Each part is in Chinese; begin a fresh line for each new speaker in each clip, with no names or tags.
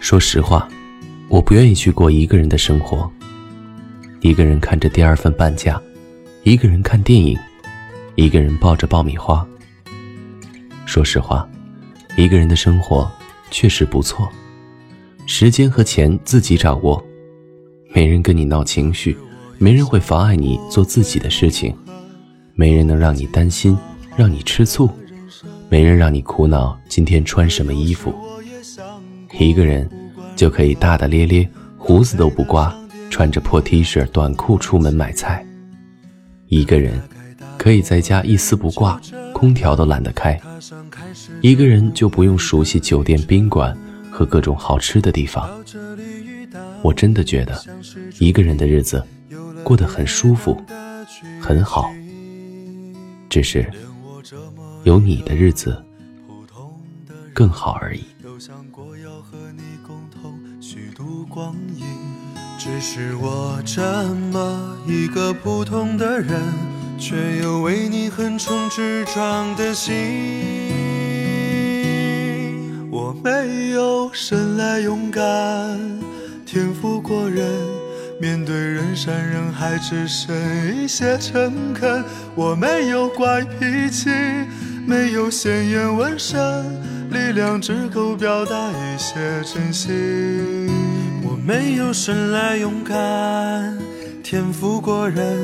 说实话，我不愿意去过一个人的生活。一个人看着第二份半价，一个人看电影，一个人抱着爆米花。说实话，一个人的生活确实不错，时间和钱自己掌握，没人跟你闹情绪，没人会妨碍你做自己的事情，没人能让你担心，让你吃醋，没人让你苦恼今天穿什么衣服。一个人。就可以大大咧咧，胡子都不刮，穿着破 T 恤短裤出门买菜。一个人可以在家一丝不挂，空调都懒得开。一个人就不用熟悉酒店、宾馆和各种好吃的地方。我真的觉得，一个人的日子过得很舒服，很好。只是有你的日子更好而已。
想过要和你共同虚度光阴，只是我这么一个普通的人，却有为你横冲直撞的心。我没有生来勇敢，天赋过人，面对人山人海只剩一些诚恳。我没有怪脾气，没有鲜艳纹身，力量只够表达一些真心。我没有生来勇敢，天赋过人，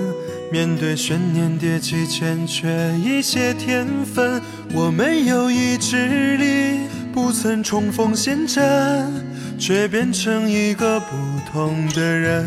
面对悬念迭起欠缺一些天分。我没有意志力，不曾冲锋陷阵，却变成一个不同的人。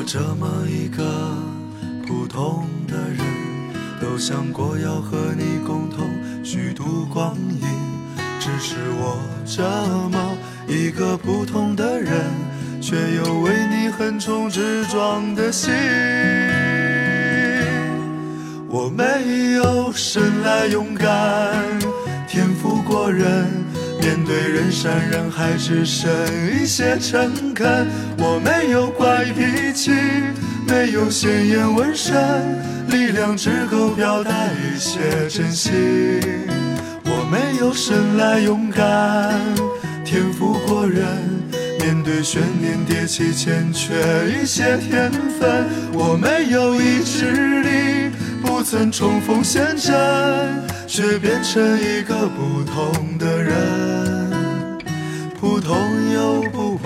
我这么一个普通的人，都想过要和你共同虚度光阴。只是我这么一个普通的人，却有为你横冲直撞的心。我没有生来勇敢，面对人山人海，只剩一些诚恳。我没有怪脾气，没有鲜艳纹身，力量只够表达一些真心。我没有生来勇敢，天赋过人。面对悬念迭起，欠缺一些天分。我没有意志力，不曾冲锋陷阵。却变成一个不同的人，普通又不。